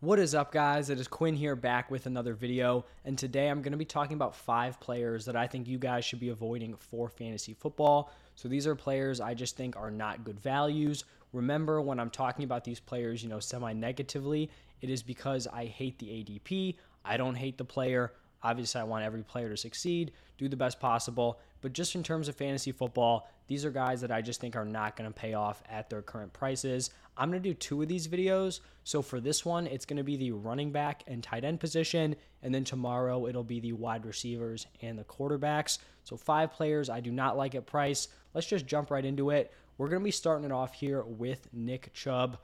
What is up, guys? It is Quinn here back with another video. And today I'm going to be talking about five players that I think you guys should be avoiding for fantasy football. So these are players I just think are not good values. Remember, when I'm talking about these players, you know, semi negatively, it is because I hate the ADP. I don't hate the player. Obviously, I want every player to succeed, do the best possible. But just in terms of fantasy football, these are guys that I just think are not going to pay off at their current prices. I'm going to do two of these videos. So for this one, it's going to be the running back and tight end position. And then tomorrow, it'll be the wide receivers and the quarterbacks. So five players I do not like at price. Let's just jump right into it. We're going to be starting it off here with Nick Chubb.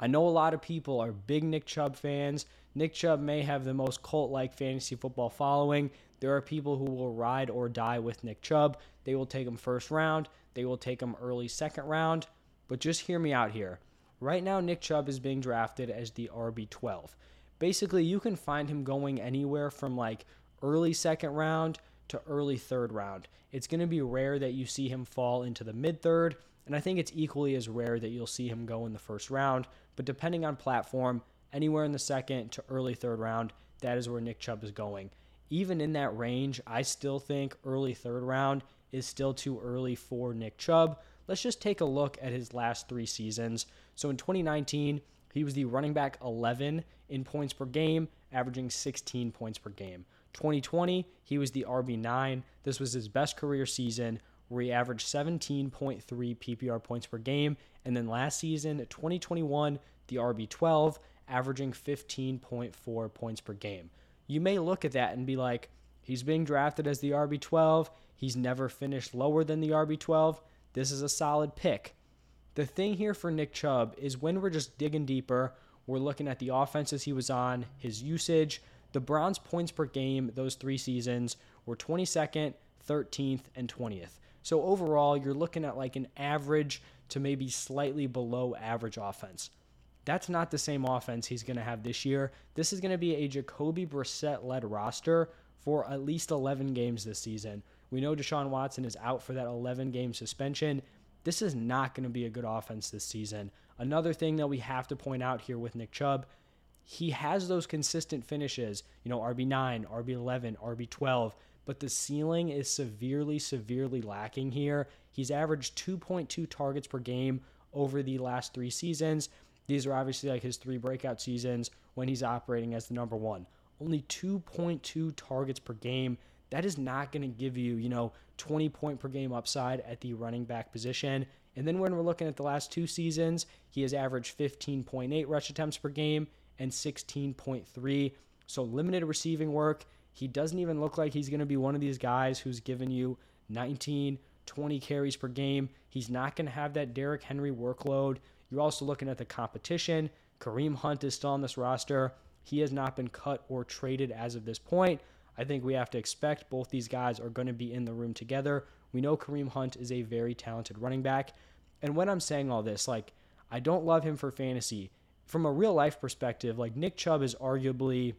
I know a lot of people are big Nick Chubb fans. Nick Chubb may have the most cult like fantasy football following. There are people who will ride or die with Nick Chubb. They will take him first round, they will take him early second round. But just hear me out here. Right now, Nick Chubb is being drafted as the RB12. Basically, you can find him going anywhere from like early second round to early third round. It's going to be rare that you see him fall into the mid third, and I think it's equally as rare that you'll see him go in the first round. But depending on platform, anywhere in the second to early third round, that is where Nick Chubb is going. Even in that range, I still think early third round is still too early for Nick Chubb. Let's just take a look at his last three seasons. So in 2019, he was the running back 11 in points per game, averaging 16 points per game. 2020, he was the RB9. This was his best career season where he averaged 17.3 PPR points per game. And then last season, 2021, the RB12, averaging 15.4 points per game. You may look at that and be like, he's being drafted as the RB12. He's never finished lower than the RB12. This is a solid pick. The thing here for Nick Chubb is when we're just digging deeper, we're looking at the offenses he was on, his usage. The Browns' points per game those three seasons were 22nd, 13th, and 20th. So overall, you're looking at like an average to maybe slightly below average offense. That's not the same offense he's going to have this year. This is going to be a Jacoby Brissett led roster for at least 11 games this season. We know Deshaun Watson is out for that 11 game suspension. This is not going to be a good offense this season. Another thing that we have to point out here with Nick Chubb, he has those consistent finishes, you know, RB9, RB11, RB12, but the ceiling is severely, severely lacking here. He's averaged 2.2 targets per game over the last three seasons. These are obviously like his three breakout seasons when he's operating as the number one. Only 2.2 targets per game. That is not going to give you, you know, 20 point per game upside at the running back position. And then when we're looking at the last two seasons, he has averaged 15.8 rush attempts per game and 16.3. So limited receiving work. He doesn't even look like he's going to be one of these guys who's given you 19, 20 carries per game. He's not going to have that Derrick Henry workload. You're also looking at the competition. Kareem Hunt is still on this roster. He has not been cut or traded as of this point. I think we have to expect both these guys are going to be in the room together. We know Kareem Hunt is a very talented running back. And when I'm saying all this, like, I don't love him for fantasy. From a real life perspective, like, Nick Chubb is arguably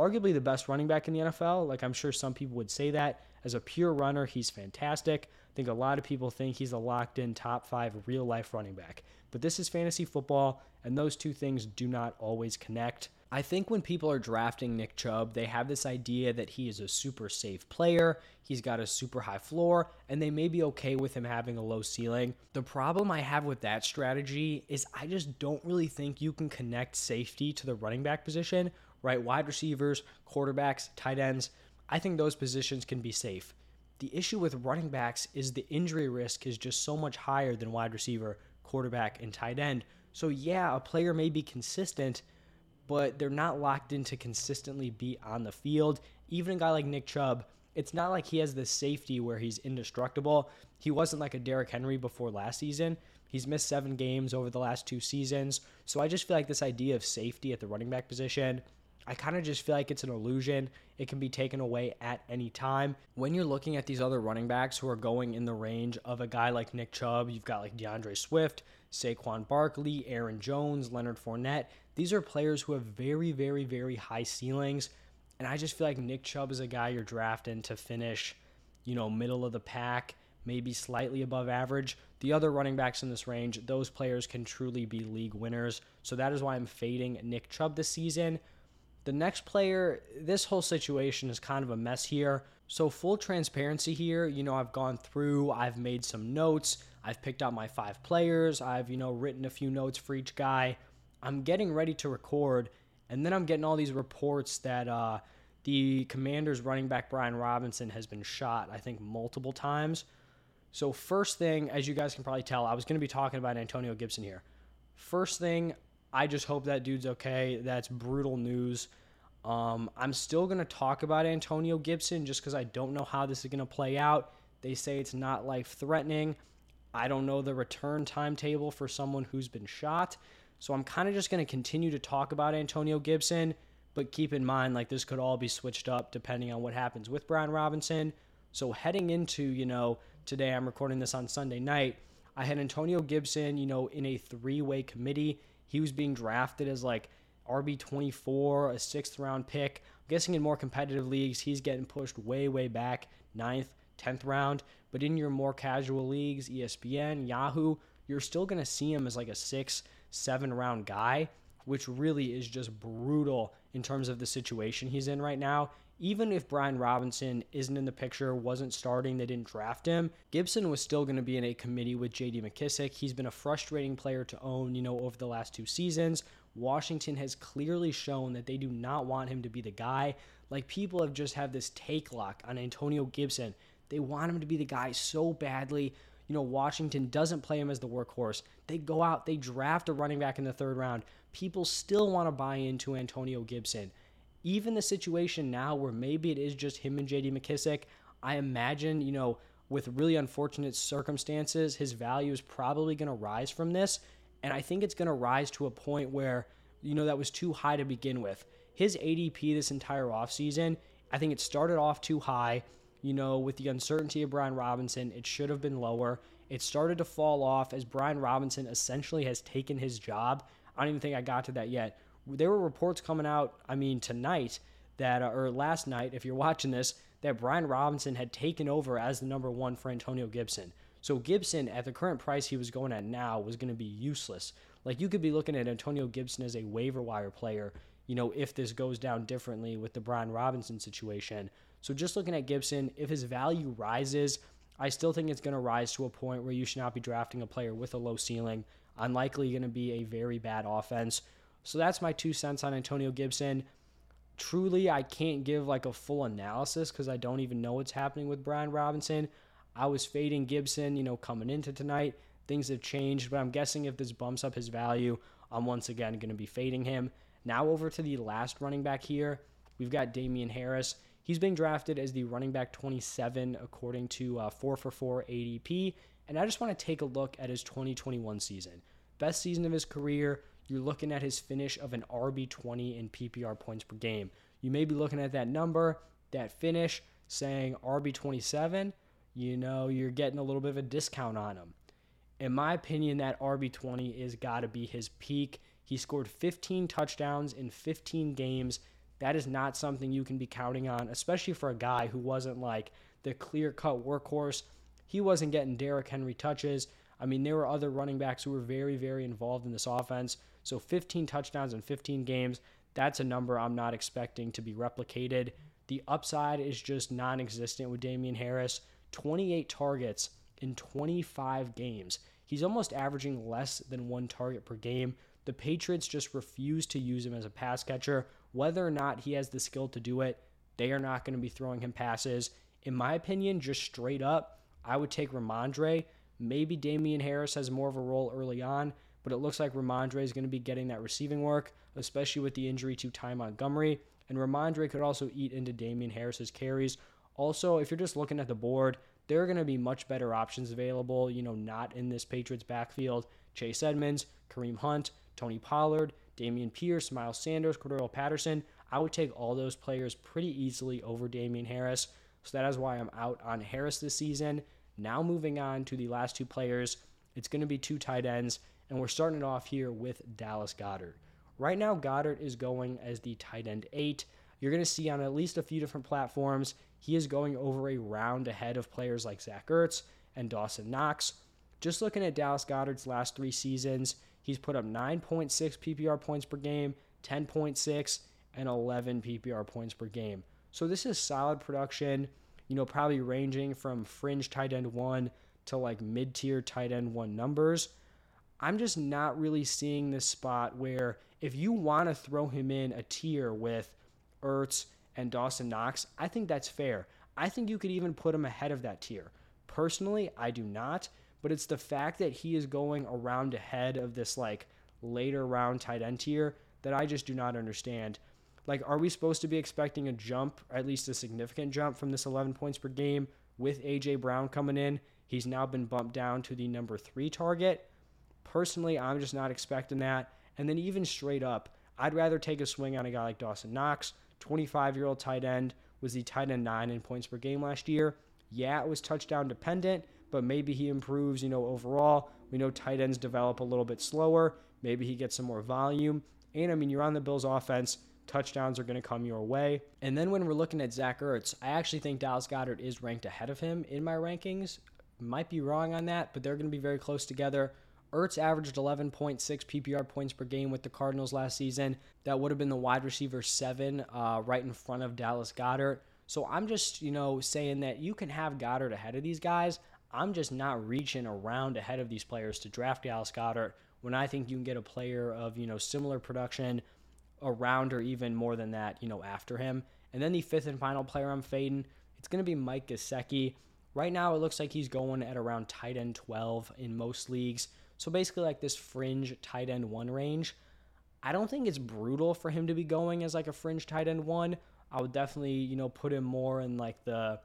arguably the best running back in the NFL. Like I'm sure some people would say that. As a pure runner, he's fantastic. I think a lot of people think he's a locked in top five real life running back. But this is fantasy football, and those two things do not always connect. I think when people are drafting Nick Chubb, they have this idea that he is a super safe player, he's got a super high floor, and they may be okay with him having a low ceiling. The problem I have with that strategy is I just don't really think you can connect safety to the running back position right? Wide receivers, quarterbacks, tight ends. I think those positions can be safe. The issue with running backs is the injury risk is just so much higher than wide receiver, quarterback, and tight end. So, yeah, a player may be consistent, but they're not locked in to consistently be on the field. Even a guy like Nick Chubb, it's not like he has the safety where he's indestructible. He wasn't like a Derrick Henry before last season. He's missed seven games over the last two seasons. So I just feel like this idea of safety at the running back position I kind of just feel like it's an illusion. It can be taken away at any time. When you're looking at these other running backs who are going in the range of a guy like Nick Chubb, you've got like D'Andre Swift, Saquon Barkley, Aaron Jones, Leonard Fournette. These are players who have very, very, very high ceilings. And I just feel like Nick Chubb is a guy you're drafting to finish, you know, middle of the pack, maybe slightly above average. the other running backs in this range, those players can truly be league winners. So that is why I'm fading Nick Chubb this season. The next player, this whole situation is kind of a mess here. So, full transparency here, you know, I've gone through, I've made some notes, I've picked out my five players, I've, you know, written a few notes for each guy. I'm getting ready to record, and then I'm getting all these reports that uh, the Commanders running back Brian Robinson has been shot, I think, multiple times. So, first thing, as you guys can probably tell, I was going to be talking about Antonio Gibson here. First thing, I just hope that dude's okay. That's brutal news. Um, I'm still going to talk about Antonio Gibson just because I don't know how this is going to play out. They say it's not life threatening. I don't know the return timetable for someone who's been shot. So I'm kind of just going to continue to talk about Antonio Gibson, but keep in mind, like, this could all be switched up depending on what happens with Brian Robinson. So heading into, you know, today, I'm recording this on Sunday night. I had Antonio Gibson, you know, in a three way committee. He was being drafted as like RB24, a sixth round pick. I'm guessing in more competitive leagues, he's getting pushed way, way back, ninth, 10th round. But in your more casual leagues, ESPN, Yahoo, you're still going to see him as like a six, seven round guy, which really is just brutal in terms of the situation he's in right now. Even if Brian Robinson isn't in the picture, wasn't starting, they didn't draft him, Gibson was still going to be in a committee with JD McKissic. He's been a frustrating player to own, you know, over the last two seasons. Washington has clearly shown that they do not want him to be the guy. Like people have just had this take lock on Antonio Gibson. They want him to be the guy so badly. You know, Washington doesn't play him as the workhorse. They go out, they draft a running back in the third round. People still want to buy into Antonio Gibson. Even the situation now where maybe it is just him and JD McKissic, I imagine, you know, with really unfortunate circumstances, his value is probably going to rise from this. And I think it's going to rise to a point where, you know, that was too high to begin with. His ADP this entire offseason, I think it started off too high. You know, with the uncertainty of Brian Robinson, it should have been lower. It started to fall off as Brian Robinson essentially has taken his job. I don't even think I got to that yet. There were reports coming out, I mean, tonight that, uh, or last night, if you're watching this, that Brian Robinson had taken over as the number one for Antonio Gibson. So Gibson, at the current price he was going at now, was going to be useless. Like you could be looking at Antonio Gibson as a waiver wire player, you know, if this goes down differently with the Brian Robinson situation. So just looking at Gibson, if his value rises, I still think it's going to rise to a point where you should not be drafting a player with a low ceiling. Unlikely going to be a very bad offense. So that's my two cents on Antonio Gibson. Truly, I can't give like a full analysis because I don't even know what's happening with Brian Robinson. I was fading Gibson, you know, coming into tonight. Things have changed, but I'm guessing if this bumps up his value, I'm once again going to be fading him. Now over to the last running back here. We've got Damien Harris. He's being drafted as the running back 27 according to uh, 4 for 4 ADP. And I just want to take a look at his 2021 season. Best season of his career. You're looking at his finish of an RB20 in PPR points per game. You may be looking at that number, that finish, saying RB27 you know, you're getting a little bit of a discount on him. In my opinion, that RB20 is got to be his peak. He scored 15 touchdowns in 15 games. That is not something you can be counting on, especially for a guy who wasn't like the clear cut workhorse. He wasn't getting Derrick Henry touches. I mean, there were other running backs who were very, very involved in this offense. So 15 touchdowns in 15 games, that's a number I'm not expecting to be replicated. The upside is just non existent with Damien Harris. 28 targets in 25 games. He's almost averaging less than one target per game. The Patriots just refuse to use him as a pass catcher. Whether or not he has the skill to do it, they are not going to be throwing him passes. In my opinion, just straight up, I would take Rhamondre. Maybe Damien Harris has more of a role early on, but it looks like Rhamondre is going to be getting that receiving work, especially with the injury to Ty Montgomery. And Rhamondre could also eat into Damien Harris's carries. Also, if you're just looking at the board, there are going to be much better options available, you know, not in this Patriots backfield. Chase Edmonds, Kareem Hunt, Tony Pollard, Dameon Pierce, Miles Sanders, Cordarrelle Patterson. I would take all those players pretty easily over Damien Harris. So that is why I'm out on Harris this season. Now moving on to the last two players, it's going to be two tight ends, and we're starting it off here with Dallas Goedert. Right now, Goedert is going as the tight end eight. You're going to see on at least a few different platforms, he is going over a round ahead of players like Zach Ertz and Dawson Knox. Just looking at Dallas Goedert's last three seasons, he's put up 9.6 PPR points per game, 10.6, and 11 PPR points per game. So this is solid production, you know, probably ranging from fringe tight end one to like mid tier tight end one numbers. I'm just not really seeing this spot where if you want to throw him in a tier with Ertz and Dawson Knox, I think that's fair. I think you could even put him ahead of that tier. Personally, I do not, but it's the fact that he is going around ahead of this like later round tight end tier that I just do not understand. Like, are we supposed to be expecting a jump, at least a significant jump from this 11 points per game with AJ Brown coming in? He's now been bumped down to the number three target. Personally, I'm just not expecting that. And then, even straight up, I'd rather take a swing on a guy like Dawson Knox, 25 year old tight end, was the tight end nine in points per game last year. Yeah, it was touchdown dependent, but maybe he improves, you know, overall. We know tight ends develop a little bit slower. Maybe he gets some more volume. And I mean, you're on the Bills offense. Touchdowns are going to come your way. And then when we're looking at Zach Ertz, I actually think Dallas Goedert is ranked ahead of him in my rankings. Might be wrong on that, but they're going to be very close together. Ertz averaged 11.6 PPR points per game with the Cardinals last season. That would have been the wide receiver seven, uh, right in front of Dallas Goedert. So I'm just, you know, saying that you can have Goedert ahead of these guys. I'm just not reaching around ahead of these players to draft Dallas Goedert when I think you can get a player of, you know, similar production around or even more than that, you know, after him. And then the fifth and final player I'm fading, it's going to be Mike Gesicki. Right now, it looks like he's going at around tight end 12 in most leagues. So basically, like this fringe tight end one range. I don't think it's brutal for him to be going as like a fringe tight end one. I would definitely, you know, put him more in like the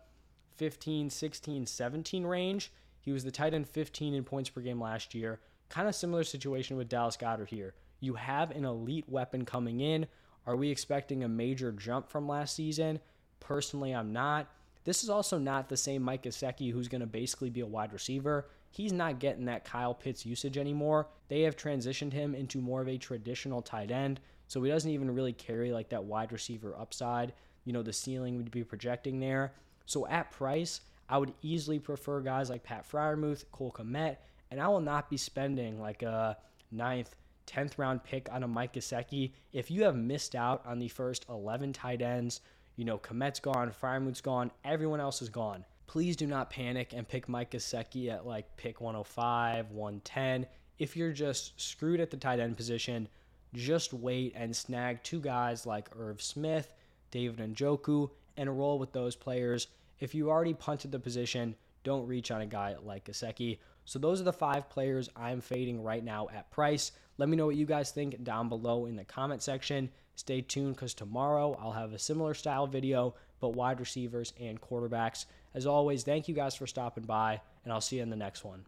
15, 16, 17 range. He was the tight end 15 in points per game last year. Kind of similar situation with Dallas Goedert here. You have an elite weapon coming in. Are we expecting a major jump from last season? Personally, I'm not. This is also not the same Mike Gesicki who's going to basically be a wide receiver. He's not getting that Kyle Pitts usage anymore. They have transitioned him into more of a traditional tight end, so he doesn't even really carry like that wide receiver upside. You know, the ceiling would be projecting there. So at price, I would easily prefer guys like Pat Freiermuth, Cole Kmet, and I will not be spending like a ninth, 10th round pick on a Mike Gesicki. If you have missed out on the first 11 tight ends, you know, Kmet's gone, Freiermuth's gone, everyone else is gone. Please do not panic and pick Mike Gesicki at like pick 105, 110. If you're just screwed at the tight end position, just wait and snag two guys like Irv Smith, David Njoku, and roll with those players. If you already punted the position, don't reach on a guy like Gesicki. So those are the five players I'm fading right now at price. Let me know what you guys think down below in the comment section. Stay tuned because tomorrow I'll have a similar style video, but wide receivers and quarterbacks. As always, thank you guys for stopping by, and I'll see you in the next one.